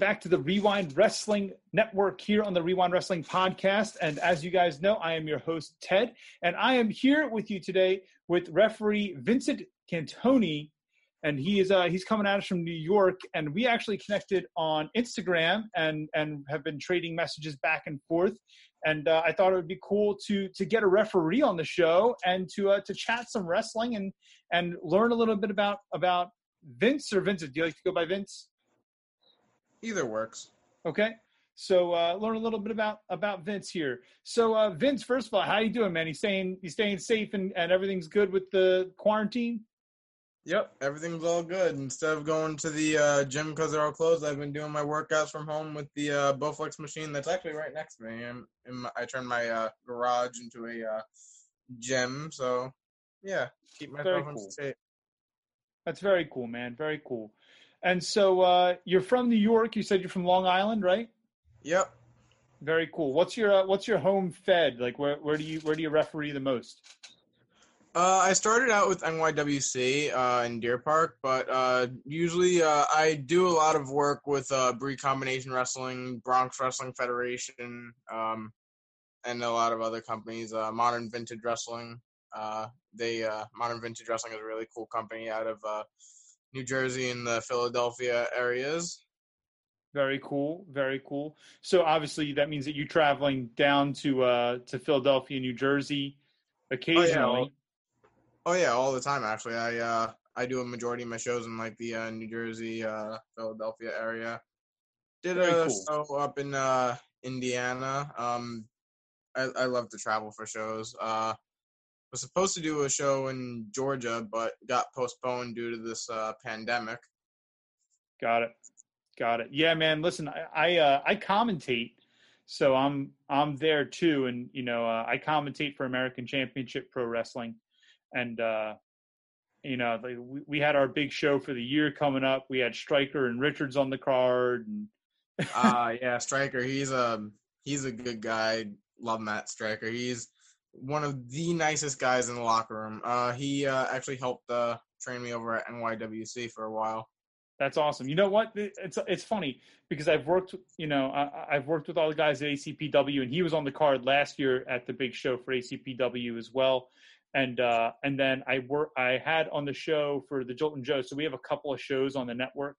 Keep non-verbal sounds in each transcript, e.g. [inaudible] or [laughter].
back to the Wre-Wind Wrestling Network here on the Wre-Wind Wrestling Podcast. And as you guys know, I am your host, Ted, and I am here with you today with referee Vincent Cantoni. And he is uh, he's coming at us from New York, and we actually connected on Instagram and and have been trading messages back and forth. And uh, I thought it would be cool to to get a referee on the show and to uh, to chat some wrestling and and learn a little bit about about Vince or Vincent. Do you like to go by Vince? Either works. Okay. So uh, learn a little bit about about Vince here. So uh, Vince, first of all, how you doing, man? You staying you staying safe and, and everything's good with the quarantine? Yep, everything's all good. Instead of going to the uh, gym because they're all closed, I've been doing my workouts from home with the uh, Bowflex machine that's actually right next to me. I'm, I turned my uh, garage into a uh, gym, so yeah, keep myself Very cool. That's very cool, man. Very cool. And so uh, you're from New York. You said you're from Long Island, right? Yep. Very cool. What's your uh, what's your home fed? Like where where do you where do you referee the most? Uh, I started out with NYWC uh, in Deer Park, but uh, usually uh, I do a lot of work with uh, Bree Combination Wrestling, Bronx Wrestling Federation, um, and a lot of other companies. Uh, Modern Vintage Wrestling. Uh, they uh, Modern Vintage Wrestling is a really cool company out of uh, New Jersey and the Philadelphia areas. Very cool. Very cool. So obviously that means that you're traveling down to uh, to Philadelphia, New Jersey, occasionally. Oh yeah, all the time actually. I uh I do a majority of my shows in like the uh, New Jersey, uh, Philadelphia area. Did Very a cool. show up in uh, Indiana. Um, I, I love to travel for shows. Uh, was supposed to do a show in Georgia, but got postponed due to this uh, pandemic. Got it. Got it. Yeah, man. Listen, I I, uh, I commentate, so I'm I'm there too, and you know uh, I commentate for American Championship Pro Wrestling, and uh, you know like, we, we had our big show for the year coming up. We had Striker and Richards on the card, and uh [laughs] yeah, Striker. He's a he's a good guy. Love Matt Striker. He's one of the nicest guys in the locker room. Uh, he uh, actually helped uh, train me over at NYWC for a while. That's awesome. You know what? It's it's funny because I've worked, you know, I, I've worked with all the guys at ACPW, and he was on the card last year at the big show for ACPW as well. And uh, and then I work, I had on the show for the Joltin' Joe. So we have a couple of shows on the network,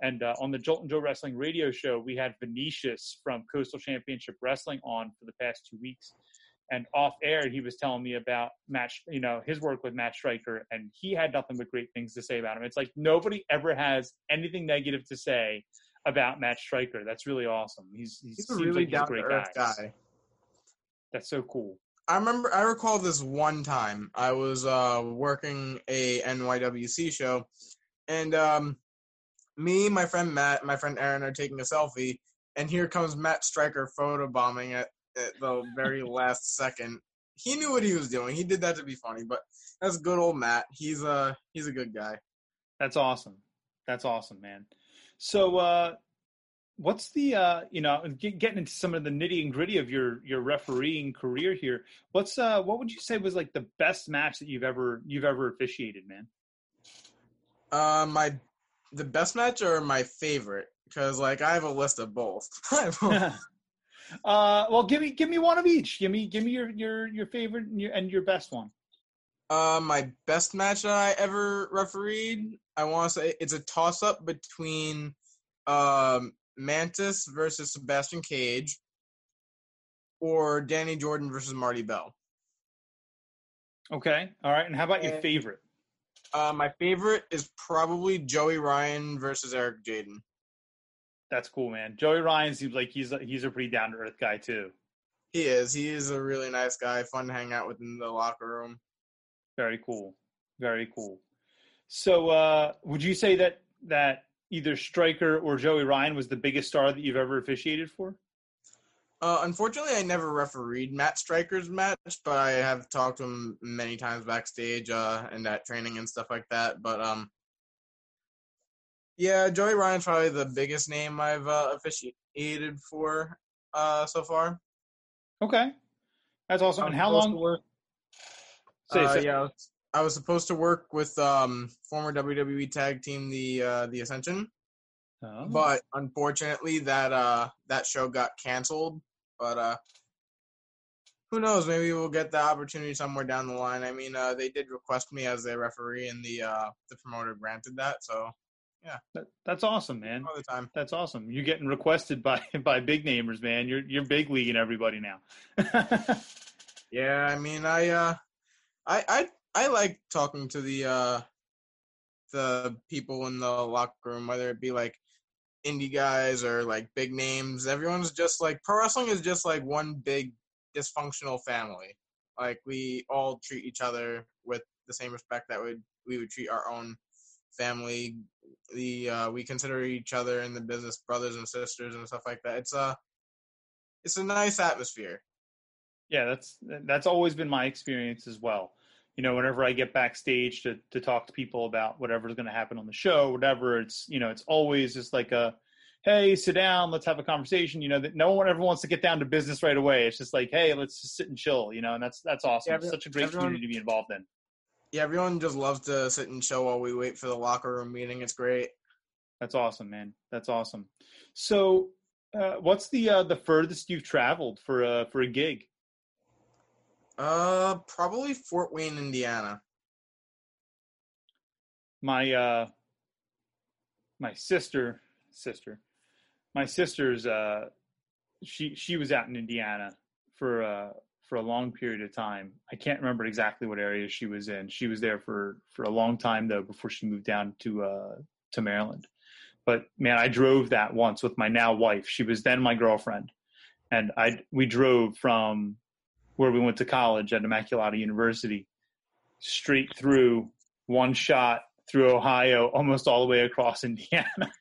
and uh, on the Joltin' Joe Wrestling Radio Show, we had Venetius from Coastal Championship Wrestling on for the past two weeks. And off air, he was telling me about Matt, you know, his work with Matt Striker, and he had nothing but great things to say about him. It's like nobody ever has anything negative to say about Matt Striker. That's really awesome. He's he's, He's a really like he's a great guy. guy. That's so cool. I remember I recall this one time I was uh, working a NYWC show, and um, me, my friend Matt, my friend Aaron are taking a selfie, and here comes Matt Striker photobombing at, at the very last second. He knew what he was doing. He did that to be funny, but that's good old Matt. He's a he's a good guy. That's awesome. That's awesome, man. So, uh, what's the uh, you know get, getting into some of the nitty and gritty of your your refereeing career here? What's uh, what would you say was like the best match that you've ever you've ever officiated, man? Uh, my the best match or my favorite? Because like I have a list of both. [laughs] I have a- [laughs] uh, well, give me give me one of each. Give me give me your your your favorite and your, and your best one. Uh, my best match that I ever refereed, I want to say it's a toss up between um, Mantis versus Sebastian Cage or Danny Jordan versus Marty Bell. Okay, all right. And how about your favorite? Uh, my favorite is probably Joey Ryan versus Eric Jaden. That's cool, man. Joey Ryan seems like he's a, he's a pretty down to earth guy too. He is. He is a really nice guy, fun to hang out with in the locker room. Very cool. Very cool. So, uh, would you say that that either Striker or Joey Ryan was the biggest star that you've ever officiated for? Uh, unfortunately, I never refereed Matt Striker's match, but I have talked to him many times backstage uh, and at training and stuff like that. But um, yeah, Joey Ryan's probably the biggest name I've uh, officiated for uh, so far. Okay, that's awesome. And how long? to work- Say, uh, yeah, I was- I was supposed to work with um, former WWE tag team, the uh, the Ascension. Oh. but unfortunately that uh that show got canceled. But uh who knows? Maybe we'll get the opportunity somewhere down the line. I mean, uh, they did request me as their referee, and the uh, the promoter granted that. So That- that's awesome, man. all the time. That's awesome. You're getting requested by [laughs] by big namers, man. You're you're big leaguing everybody now. [laughs] Yeah, I mean, I uh, I I I like talking to the uh, the people in the locker room, whether it be like indie guys or like big names. Everyone's just like pro wrestling is just like one big dysfunctional family. Like we all treat each other with the same respect that would we would treat our own family. The uh, we consider each other in the business brothers and sisters and stuff like that. It's a it's a nice atmosphere. yeah, that's that's always been my experience as well. You know, whenever I get backstage to to talk to people about whatever's going to happen on the show, whatever, it's you know, it's always just like a, hey, sit down, let's have a conversation. You know, that no one ever wants to get down to business right away. It's just like, hey, let's just sit and chill. You know, and that's that's awesome. Yeah, it's such a great everyone- community to be involved in. Yeah, everyone just loves to sit and chill while we wait for the locker room meeting. It's great. That's awesome, man. That's awesome. So, uh, what's the uh, the furthest you've traveled for a for a gig? Uh, probably Fort Wayne, Indiana. my uh my sister sister my sister's uh she she was out in indiana for uh for a long period of time. I can't remember exactly what area she was in. She was there for for a long time though before she moved down to uh to maryland. But man i drove that once with my now wife. She was then my girlfriend. And i we drove from where we went to college at immaculata university straight through one shot through Ohio, almost all the way across [laughs] Indiana.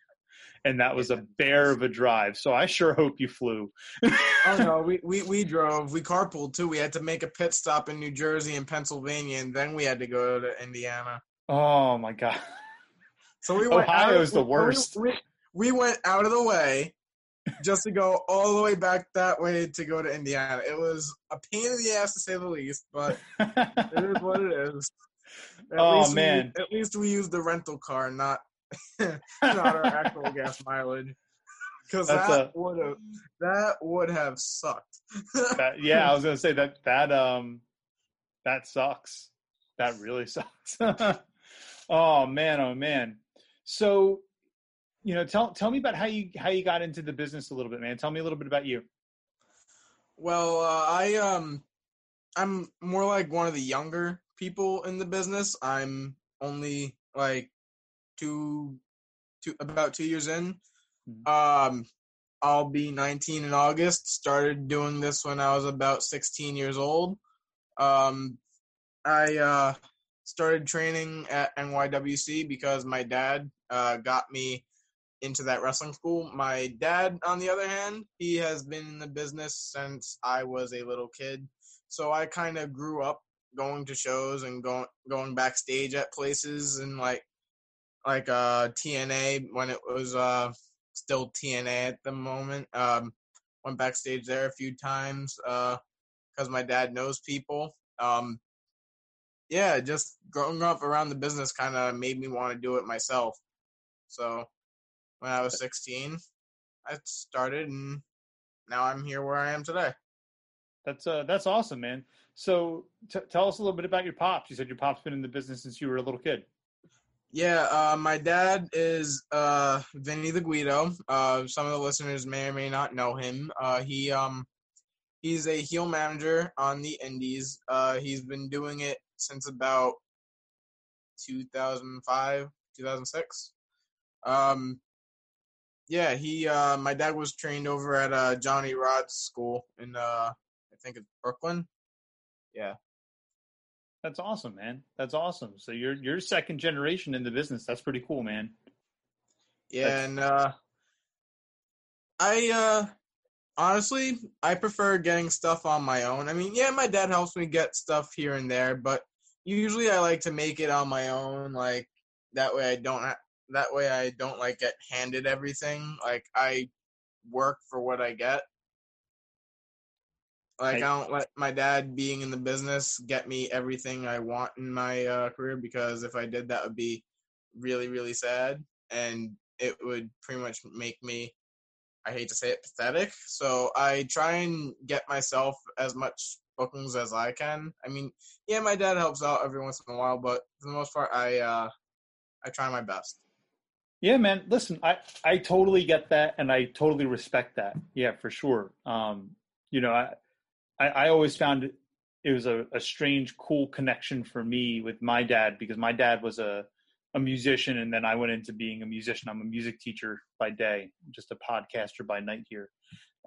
And that was a bear of a drive. So I sure hope you flew. Oh no, [laughs] we, we we drove. We carpooled too. We had to make a pit stop in New Jersey and Pennsylvania, and then we had to go to Indiana. Oh my god. So we went. of- Ohio's the worst. We, we went out of the way just to go all the way back that way to go to Indiana. It was a pain in the ass to say the least, but it is what it is. At [laughs] Oh, least we- man. at least we used the rental car, not [laughs] not our actual gas mileage. [laughs] Because that a- would have that would have sucked. [laughs] That- yeah, I was gonna say that that um that sucks. That really sucks. oh man, oh man. So, you know, tell tell me about how you how you got into the business a little bit, man. Tell me a little bit about you. well, uh, I um, I'm more like one of the younger people in the business. I'm only like two, two about two years in. Mhm. Um, I'll be 19 in August. Started doing this when I was about 16 years old. Um, I uh, started training at NYWC because my dad uh, got me into that wrestling school. My dad, on the other hand, he has been in the business since I was a little kid. So I kind of grew up going to shows and going going backstage at places and like like uh TNA when it was uh still TNA at the moment. Um went backstage there a few times uh cuz my dad knows people. Um yeah, just growing up around the business kind of made me want to do it myself. So when I was 16, I started and now I'm here where I am today. That's uh that's awesome, man. So t- tell us a little bit about your pops. You said your pop's been in the business since you were a little kid. Yeah, uh, my dad is uh, Vinny the Guido. Uh, some of the listeners may or may not know him. Uh, he um, he's a heel manager on the Indies. Uh, he's been doing it since about 2005, 2006. Um, yeah, he. Uh, my dad was trained over at Johnny Rod's school in I think it's Brooklyn. Yeah. That's awesome, man. That's awesome. So you're you're second generation in the business. That's pretty cool, man. Yeah, That's- and uh I uh honestly I prefer getting stuff on my own. I mean, yeah, my dad helps me get stuff here and there, but usually I like to make it on my own like that way I don't ha- that way I don't like get handed everything. Like I work for what I get. Like I- don't let my dad being in the business get me everything I want in my uh, career because if I did that would be really really sad and it would pretty much make me I hate to say it pathetic. So I try and get myself as much bookings as I can. I mean, yeah, my dad helps out every once in a while, but for the most part, I uh, I try my best. Yeah, man. Listen, I I totally get that, and I totally respect that. Yeah, for sure. Um, you know, I I, I always found it, was a, a strange, cool connection for me with my dad because my dad was a a musician, and then I went into being a musician. I'm a music teacher by day, just a podcaster by night here.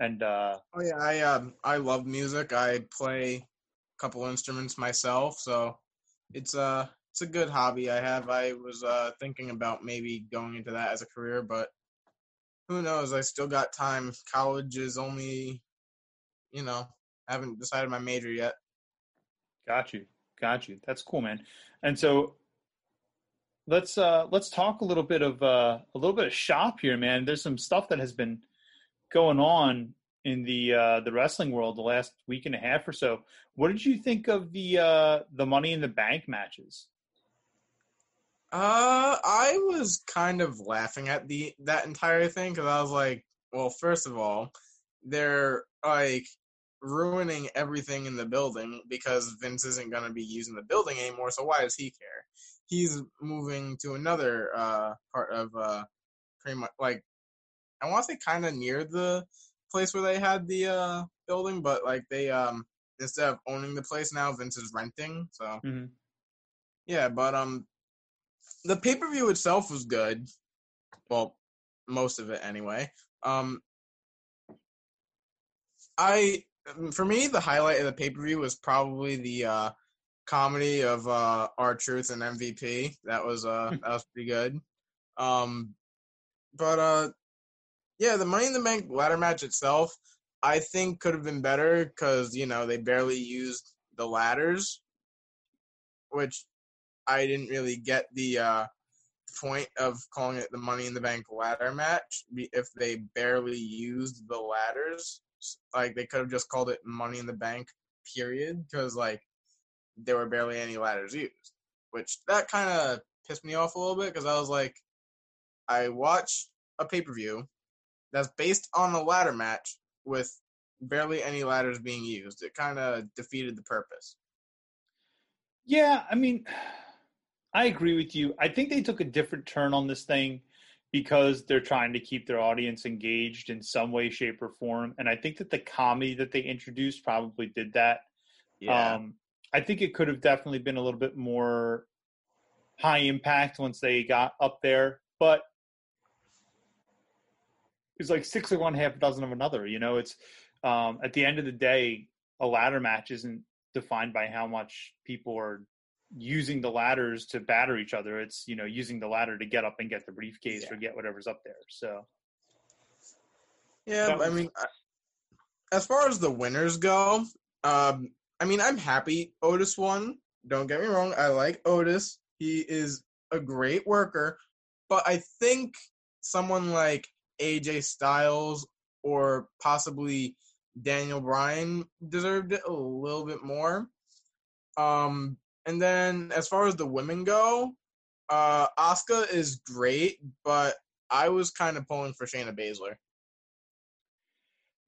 And uh, oh yeah, I um I love music. I play a couple instruments myself, so it's uh it's a good hobby I have. I was uh thinking about maybe going into that as a career, but who knows? I still got time. College is only, you know, I haven't decided my major yet. Got you, got you. That's cool, man. And so let's uh let's talk a little bit of uh a little bit of shop here, man. There's some stuff that has been going on in the uh, the wrestling world the last week and a half or so. What did you think of the uh, the Money in the Bank matches? Uh, I was kind of laughing at the that entire thing because I was like, well, first of all, they're like ruining everything in the building because Vince isn't going to be using the building anymore. So why does he care? He's moving to another uh, part of uh, pretty much like I want to say kind of near the place where they had the uh, building, but like they um instead of owning the place now, Vince is renting. So mm-hmm. yeah, but um the pay per view itself was good. Well, most of it anyway. Um, I for me the highlight of the pay per view was probably the uh comedy of uh R-Truth and MVP. That was uh that was pretty good. Um, but uh yeah, the Money in the Bank ladder match itself, I think could have been better because you know they barely used the ladders, which I didn't really get the uh, point of calling it the Money in the Bank ladder match if they barely used the ladders. Like they could have just called it Money in the Bank, period, because like there were barely any ladders used, which that kind of pissed me off a little bit because I was like, I watch a pay per view that's based on a ladder match with barely any ladders being used. It kind of defeated the purpose. Yeah, I mean, [sighs] I agree with you. I think they took a different turn on this thing because they're trying to keep their audience engaged in some way, shape, or form. And I think that the comedy that they introduced probably did that. Yeah. Um, I think it could have definitely been a little bit more high impact once they got up there. But it's like six of one, half a dozen of another. You know, it's um, at the end of the day, a ladder match isn't defined by how much people are using the ladders to batter each other. It's you know using the ladder to get up and get the briefcase yeah. or get whatever's up there. So yeah, I mean, as far as the winners go, um, I mean, I'm happy Otis won. Don't get me wrong, I like Otis. He is a great worker, but I think someone like AJ Styles or possibly Daniel Bryan deserved it a little bit more. Um, and then as far as the women go, uh, Asuka is great, but I was kind of pulling for Shayna Baszler.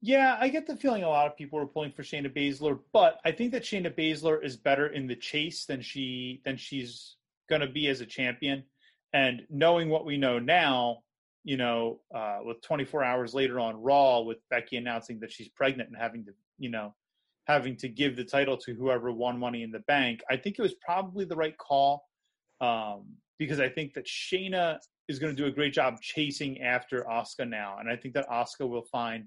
Yeah, I get the feeling a lot of people are pulling for Shayna Baszler, but I think that Shayna Baszler is better in the chase than she than she's going to be as a champion. And knowing what we know now, you know, uh, with 24 hours later on Raw, with Becky announcing that she's pregnant and having to, you know, having to give the title to whoever won Money in the Bank, I think it was probably the right call um, because I think that Shayna is going to do a great job chasing after Asuka now, and I think that Asuka will find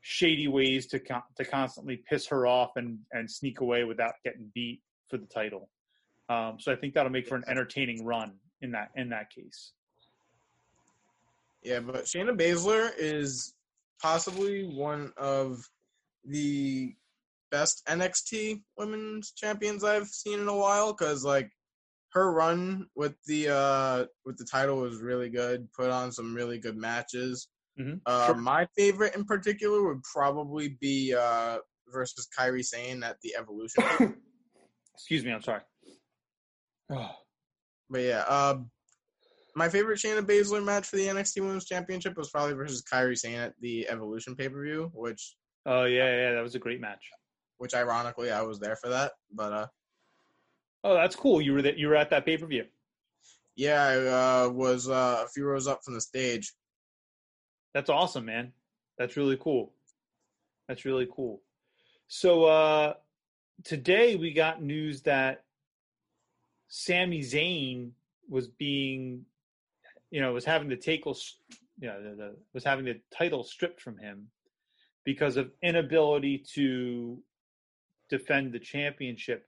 shady ways to con- to constantly piss her off and and sneak away without getting beat for the title. Um, so I think that'll make for an entertaining run in that in that case. Yeah, but Shayna Baszler is possibly one of the best NXT women's champions I've seen in a while because like her run with the uh with the title was really good. Put on some really good matches. Mm-hmm. Uh, sure. My favorite in particular would probably be uh versus Kairi Sane at the Evolution. [coughs] Excuse me, I'm sorry. [sighs] but yeah, uh, my favorite Shayna Baszler match for the NXT Women's Championship was probably versus Kairi Sane at the Evolution pay per view, which Oh yeah, yeah, that was a great match. Which ironically I was there for that. But uh, Oh, that's cool. You were that you were at that pay per view. yeah, I uh, was uh, a few rows up from the stage. That's awesome, man. That's really cool. That's really cool. So uh today we got news that Sami Zayn was being, you know, was having the tackle, you know, the, the, was having the title stripped from him because of inability to defend the championship.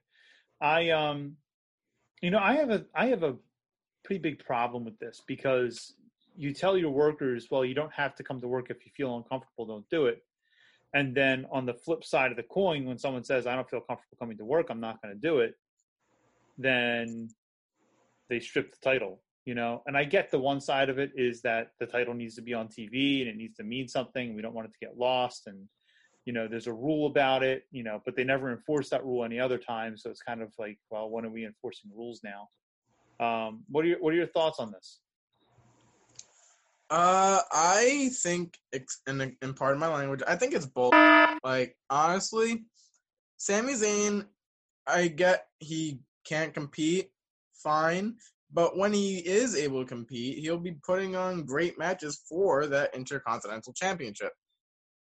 I um, you know, I have a I have a pretty big problem with this because you tell your workers, well, you don't have to come to work if you feel uncomfortable, don't do it. And then on the flip side of the coin, when someone says, I don't feel comfortable coming to work, I'm not going to do it, then they strip the title, you know? And I get the one side of it is that the title needs to be on TV and it needs to mean something. We don't want it to get lost. And, you know, there's a rule about it, you know, but they never enforce that rule any other time. So it's kind of like, well, when are we enforcing rules now? Um, what are your, what are your thoughts on this? Uh, I think, in part of my language, I think it's both. Like honestly, Sami Zayn, I get he can't compete, fine, but when he is able to compete, he'll be putting on great matches for that Intercontinental Championship.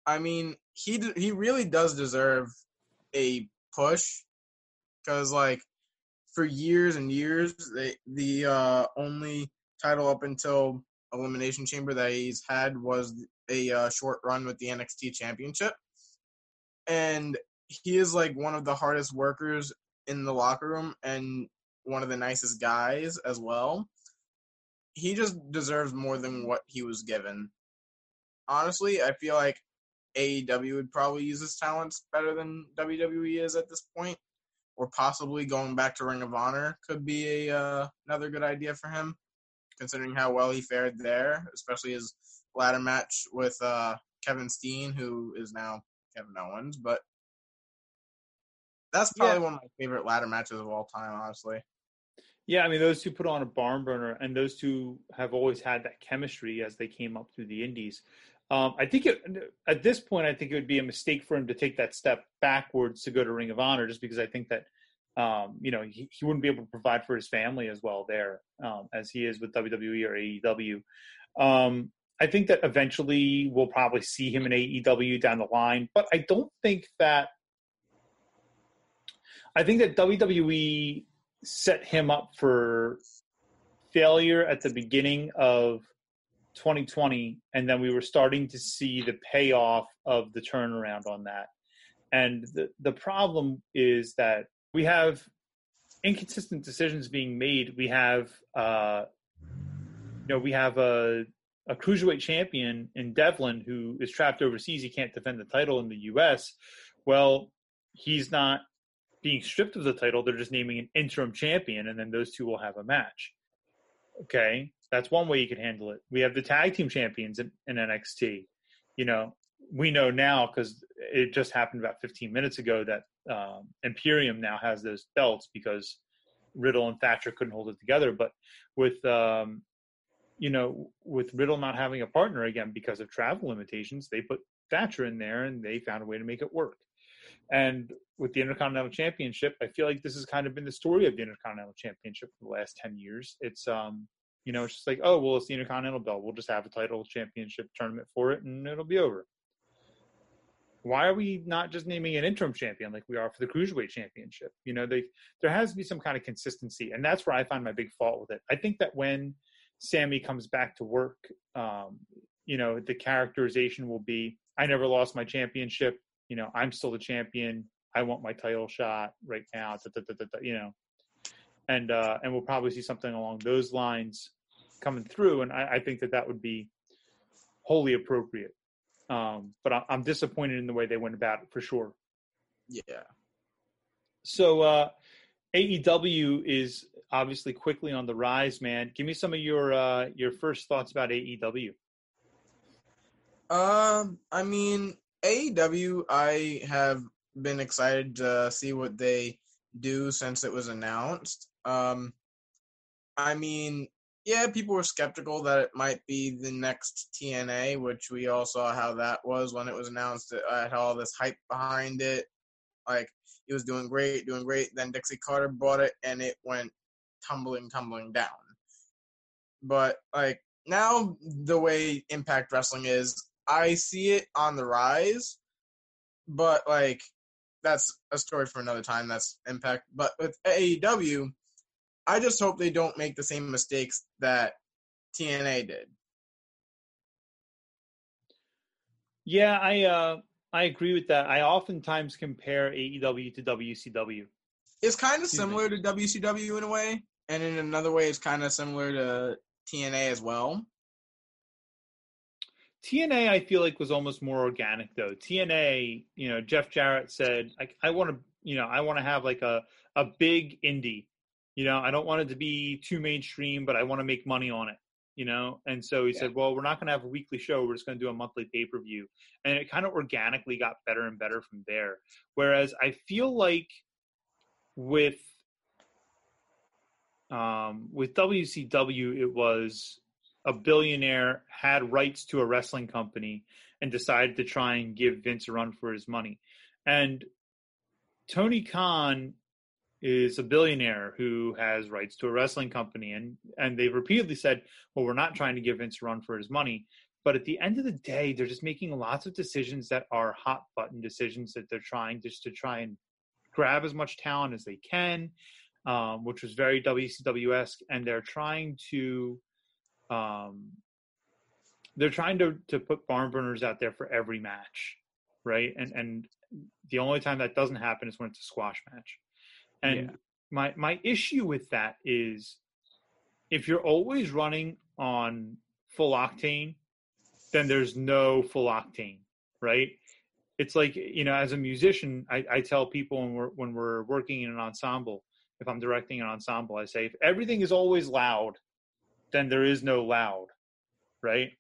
I mean, he he really does deserve a push because like for years and years, they, the uh, only title up until Elimination Chamber that he's had was a uh, short run with the NXT Championship, and he is like one of the hardest workers in the locker room and one of the nicest guys as well. He just deserves more than what he was given. Honestly, I feel like AEW would probably use his talents better than WWE is at this point, or possibly going back to Ring of Honor could be a uh, another good idea for him, considering how well he fared there, especially his ladder match with uh, Kevin Steen, who is now Kevin Owens. But that's probably Yeah. one of my favorite ladder matches of all time, honestly. Yeah, I mean, those two put on a barn burner, and those two have always had that chemistry as they came up through the Indies. Um, I think it, at this point, I think it would be a mistake for him to take that step backwards to go to Ring of Honor, just because I think that um, you know he, he wouldn't be able to provide for his family as well there um, as he is with WWE or AEW. Um, I think that eventually we'll probably see him in AEW down the line, but I don't think that. I think that WWE set him up for failure at the beginning of 2020 and then we were starting to see the payoff of the turnaround on that. And the, the problem is that we have inconsistent decisions being made. We have uh you know we have a a cruiserweight champion in Devlin who is trapped overseas. He can't defend the title in the US well he's not being stripped of the title, they're just naming an interim champion, and then those two will have a match. Okay, that's one way you could handle it. We have the tag team champions in, in NXT. You know, we know now because it just happened about 15 minutes ago that um, Imperium now has those belts because Riddle and Thatcher couldn't hold it together. But with um, you know, with Riddle not having a partner again because of travel limitations, they put Thatcher in there and they found a way to make it work. And with the Intercontinental Championship, I feel like this has kind of been the story of the Intercontinental Championship for the last 10 years. It's, um, you know, it's just like, oh, well, it's the Intercontinental belt. We'll just have a title championship tournament for it and it'll be over. Why are we not just naming an interim champion like we are for the Cruiserweight Championship? You know, they, there has to be some kind of consistency. And that's where I find my big fault with it. I think that when Sami comes back to work, um, you know, the characterization will be, I never lost my championship you know, I'm still the champion. I want my title shot right now. Da, da, da, you know, and uh, and we'll probably see something along those lines coming through, and I, I think that that would be wholly appropriate. Um, but I, I'm disappointed in the way they went about it for sure. Yeah. So uh, AEW is obviously quickly on the rise, man. Give me some of your uh, your first thoughts about AEW. Um, I mean, AEW, I have been excited to see what they do since it was announced. Um, I mean, yeah, people were skeptical that it might be the next TNA, which we all saw how that was when it was announced. It had all this hype behind it. Like, it was doing great, doing great. Then Dixie Carter bought it, and it went tumbling, tumbling down. But, like, now the way Impact Wrestling is, I see it on the rise. But, like, that's a story for another time. That's Impact. But with AEW, I just hope they don't make the same mistakes that TNA did. Yeah, I uh, I agree with that. I oftentimes compare AEW to WCW. It's kind of similar to WCW in a way, and in another way, it's kind of similar to TNA as well. TNA, I feel like was almost more organic though. TNA, you know, Jeff Jarrett said, I, I want to, you know, I want to have like a a big indie you know, I don't want it to be too mainstream, but I want to make money on it. You know, and so he yeah. said, "Well, we're not going to have a weekly show. We're just going to do a monthly pay per view." And it kind of organically got better and better from there. Whereas I feel like with um, with WCW, it was a billionaire had rights to a wrestling company and decided to try and give Vince a run for his money. And Tony Khan is a billionaire who has rights to a wrestling company and and they've repeatedly said well we're not trying to give vince a run for his money. But at the end of the day they're just making lots of decisions that are hot button decisions that they're trying just to try and grab as much talent as they can um, which was very wcw-esque and they're trying to um, they're trying to to put barn burners out there for every match right? And and the only time that doesn't happen is when it's a squash match and yeah. my my issue with that is if you're always running on full octane, then there's no full octane, right? It's like you know, as a musician, I, I tell people when we're when we're working in an ensemble, if I'm directing an ensemble, I say if everything is always loud, then there is no loud, right?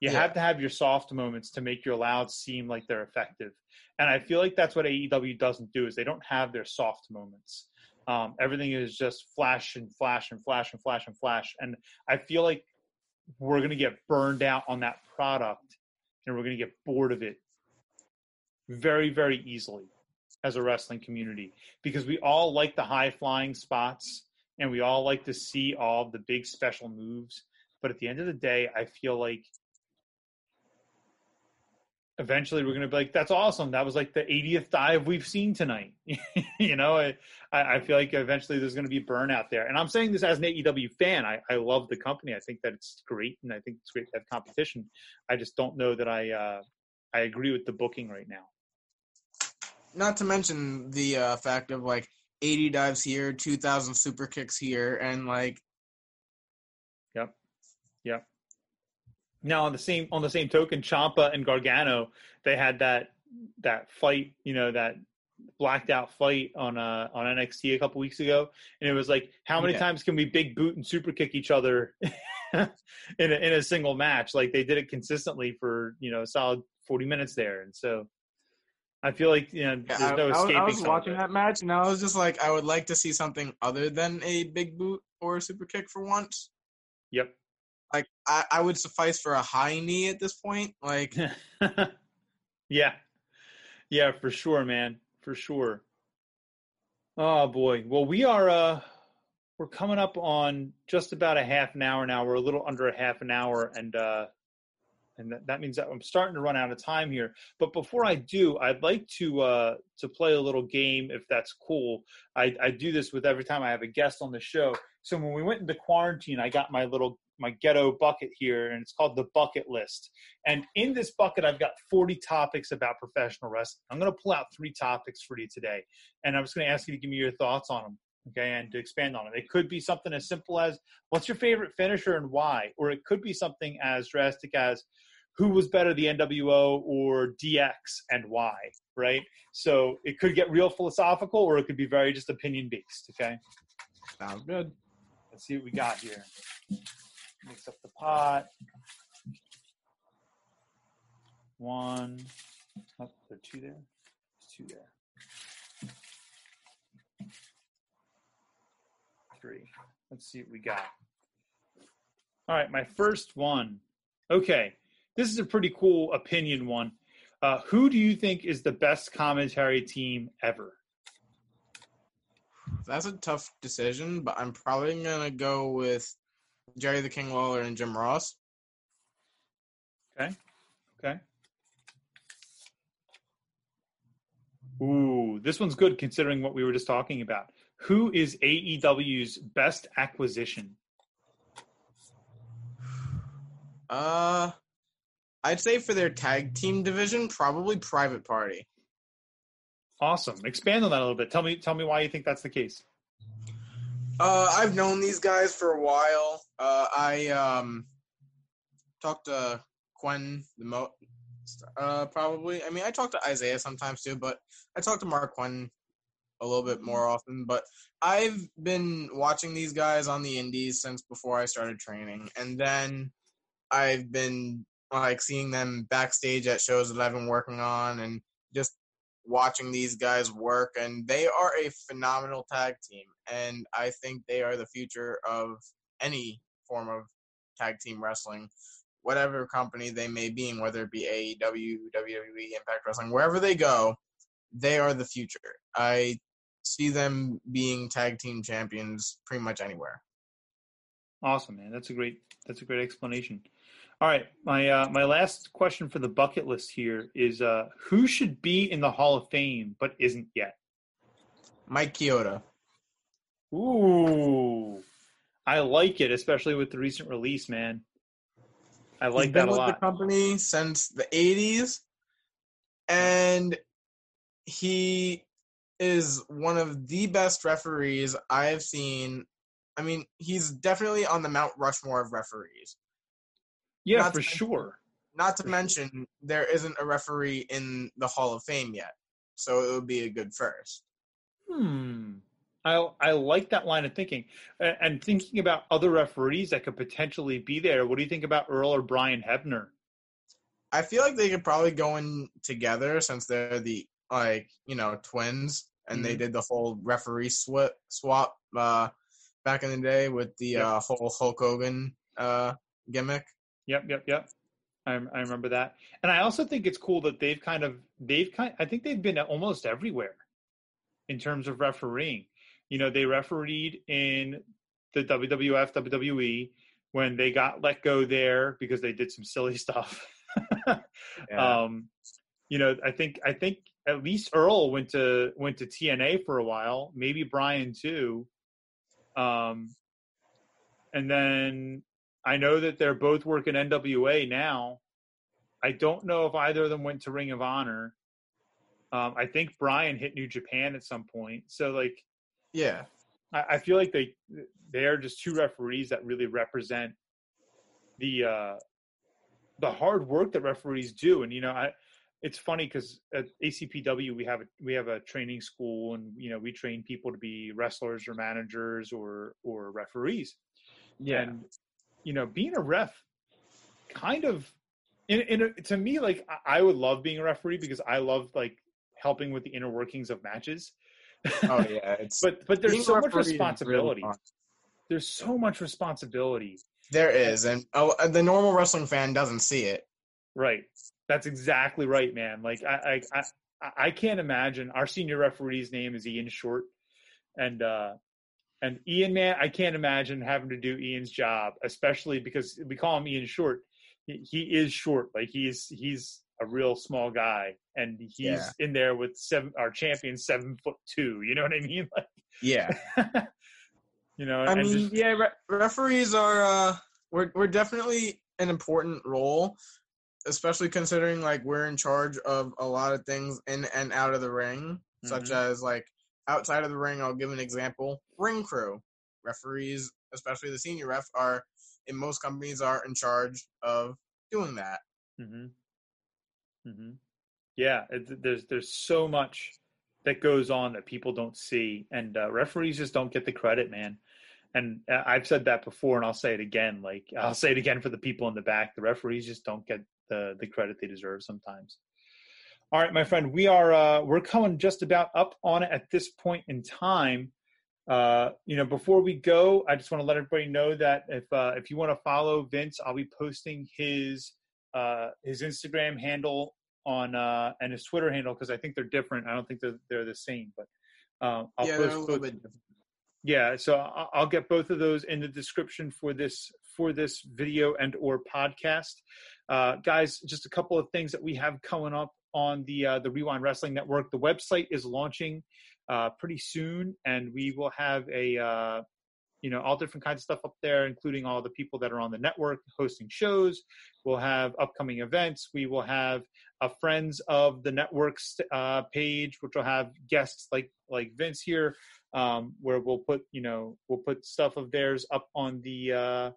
You yeah. have to have your soft moments to make your louds seem like they're effective. And I feel like that's what AEW doesn't do is they don't have their soft moments. Um, everything is just flash and flash and flash and flash and flash. And I feel like we're going to get burned out on that product and we're going to get bored of it very, very easily as a wrestling community because we all like the high flying spots and we all like to see all the big special moves. But at the end of the day, I feel like eventually we're going to be like, that's awesome. That was like the 80th dive we've seen tonight. [laughs] you know, I, I feel like eventually there's going to be burnout there. And I'm saying this as an AEW fan. I, I love the company. I think that it's great. And I think it's great to have competition. I just don't know that I, uh, I agree with the booking right now. Not to mention the uh, fact of like 80 dives here, 2000 super kicks here, and like. Yep. Yep. Now on the same on the same token, Ciampa and Gargano, they had that that fight, you know, that blacked out fight on uh on NXT a couple weeks ago, and it was like, how many yeah. times can we big boot and super kick each other [laughs] in a, in a single match? Like they did it consistently for you know a solid forty minutes there, and so I feel like you know there's no I, escaping. I was watching that match, and I was just like, I would like to see something other than a big boot or a super kick for once. Yep. Like I, I would suffice for a high knee at this point. Like [laughs] Yeah. Yeah, for sure, man. For sure. Oh boy. Well we are uh we're coming up on just about a half an hour now. We're a little under a half an hour and uh and that, means that I'm starting to run out of time here. But before I do, I'd like to uh, to play a little game if that's cool. I, I do this with every time I have a guest on the show. So when we went into quarantine, I got my little my ghetto bucket here, and it's called the bucket list. And in this bucket, I've got 40 topics about professional wrestling. I'm going to pull out three topics for you today, and I'm just going to ask you to give me your thoughts on them. Okay, and to expand on it, it could be something as simple as what's your favorite finisher and why, or it could be something as drastic as who was better, the NWO or DX, and why. Right. So it could get real philosophical, or it could be very just opinion based. Okay. Sounds good. Let's see what we got here mix up the pot. One, oh, there two there. There's two there. Three. Let's see what we got. All right, my first one. Okay, this is a pretty cool opinion one. Uh, who do you think is the best commentary team ever? That's a tough decision, but I'm probably gonna go with Jerry the King Lawler and Jim Ross. Okay. Okay. Ooh, this one's good considering what we were just talking about. Who is AEW's best acquisition? Uh, I'd say for their tag team division, probably Private Party. Awesome. Expand on that a little bit. Tell me, tell me why you think that's the case. Uh, I've known these guys for a while. Uh, I um talked to Quen the mo uh probably. I mean, I talk to Isaiah sometimes too, but I talk to Marq Quen a little bit more often. But I've been watching these guys on the indies since before I started training, and then I've been like seeing them backstage at shows that I've been working on, and just watching these guys work. And they are a phenomenal tag team, and I think they are the future of any form of tag team wrestling whatever company they may be in, whether it be AEW, WWE, Impact Wrestling, wherever they go, they are the future. I see them being tag team champions pretty much anywhere. Awesome, man. That's a great that's a great explanation. All right, my uh, my last question for the bucket list here is uh, who should be in the Hall of Fame but isn't yet? Mike Chioda. Ooh, I like it, especially with the recent release, man. I like He's that been a with lot. the company since the 80s, and he is one of the best referees I have seen. I mean, he's definitely on the Mount Rushmore of referees. Yeah, not for sure. Not to mention, there isn't a referee in the Hall of Fame yet, so it would be a good first. Hmm. I I like that line of thinking, and thinking about other referees that could potentially be there. What do you think about Earl or Brian Hebner? I feel like they could probably go in together since they're the like you know twins, and they Mhm. did the whole referee swap swap uh, back in the day with the Yep. uh, whole Hulk Hogan uh, gimmick. Yep, yep, yep. I, I remember that, and I also think it's cool that they've kind of they've kind. I think they've been almost everywhere in terms of refereeing. You know, they refereed in the WWF, WWE when they got let go there because they did some silly [laughs] stuff. Um, you know, I think I think at least Earl went to went to TNA for a while, maybe Brian too. Um, and then I know that they're both working NWA now. I don't know if either of them went to Ring of Honor. Um, I think Brian hit New Japan at some point. So like yeah, I, I feel like they they are just two referees that really represent the uh, the hard work that referees do. And you know, I it's funny because at ACPW we have a we have a training school, and you know we train people to be wrestlers or managers or or referees. yeah, And you know, being a ref, kind of, in, in a, to me, like I, would love being a referee because I love like helping with the inner workings of matches. oh [laughs] yeah. It's but but there's so much is really responsibility. there's so much responsibility. There is, and oh, the normal wrestling fan doesn't see it. Right. That's exactly right, man. Like I I I, I can't imagine our senior referee's name is Ian Short, and uh, and Ian, man, I can't imagine having to do Ian's job, especially because we call him Ian Short. He, he is short, like he's he's a real small guy, and he's Yeah. in there with seven our champion seven foot two. You know what I mean? [laughs] Like, Yeah, [laughs] you know, I mean, just- yeah, re- referees are uh, we're we're definitely an important role, especially considering like we're in charge of a lot of things in and out of the ring, such Mhm. as like outside of the ring. I'll give an example: ring crew, referees, especially the senior ref, are in most companies are in charge of doing that. Mm-hmm. Mm-hmm. Yeah, it, there's there's so much that goes on that people don't see, and uh, referees just don't get the credit, man. And uh, I've said that before, and I'll say it again. Like I'll say it again for the people in the back. The referees just don't get the the credit they deserve sometimes. All right, my friend, we are uh, we're coming just about up on it at this point in time. uh, you know, before we go, I just want to let everybody know that if uh, if you want to follow Vince, I'll be posting his uh, his Instagram handle on uh, and his Twitter handle because I think they're different. I don't think they're they're the same, but uh, I'll yeah, post both. Yeah, so I'll get both of those in the description for this for this video and or podcast. Uh, guys, just a couple of things that we have coming up on the uh, the Wre-Wind Wrestling Network. The website is launching uh, pretty soon, and we will have a uh, you know all different kinds of stuff up there, including all the people that are on the network hosting shows. We'll have upcoming events. We will have a friends of the networks uh, page, which will have guests like like Vince here um, where we'll put you know we'll put stuff of theirs up on the uh,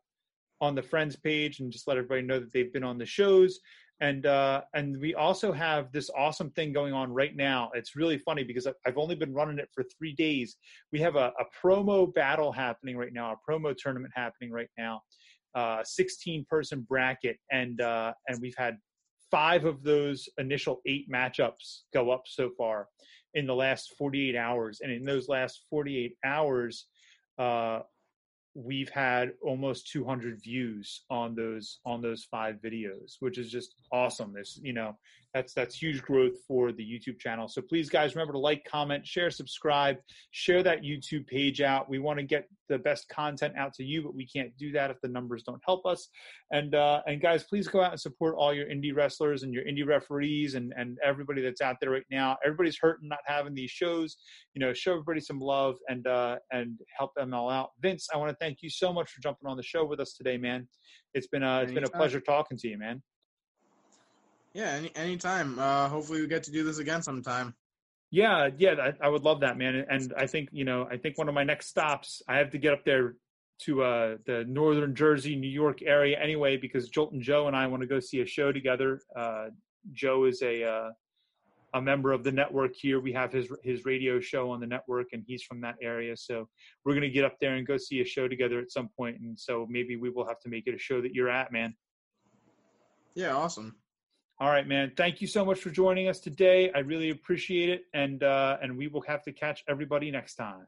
on the friends page and just let everybody know that they've been on the shows and uh, and we also have this awesome thing going on right now. It's really funny because I've only been running it for three days. We have a, a promo battle happening right now, a promo tournament happening right now, uh, 16 person bracket, and uh, and we've had five of those initial eight matchups go up so far in the last 48 hours. And in those last 48 hours, uh, we've had almost 200 views on those on those five videos which is just awesome. This you know that's that's huge growth for the youtube channel. So please guys remember to like comment share subscribe share that youtube page out. We want to get the best content out to you but we can't do that if the numbers don't help us. And uh and guys please go out and support all your indie wrestlers and your indie referees and and everybody that's out there right now. Everybody's hurting not having these shows. You know show everybody some love and uh and help them all out. Vince i want to thank you so much for jumping on the show with us today man. It's been a it's been a pleasure talking to you man yeah, any anytime. Uh, hopefully, we get to do this again sometime. Yeah, yeah, I, I, would love that, man. And I think you know, I think one of my next stops, I have to get up there to uh, the northern Jersey, New York area anyway, because Joltin' Joe and I want to go see a show together. Uh, Joe is a uh, a member of the network here. We have his his radio show on the network, and he's from that area. So we're gonna get up there and go see a show together at some point. And so maybe we will have to make it a show that you're at, man. Yeah, awesome. All right, man. Thank you so much for joining us today. I really appreciate it, and uh, and we will have to catch everybody next time.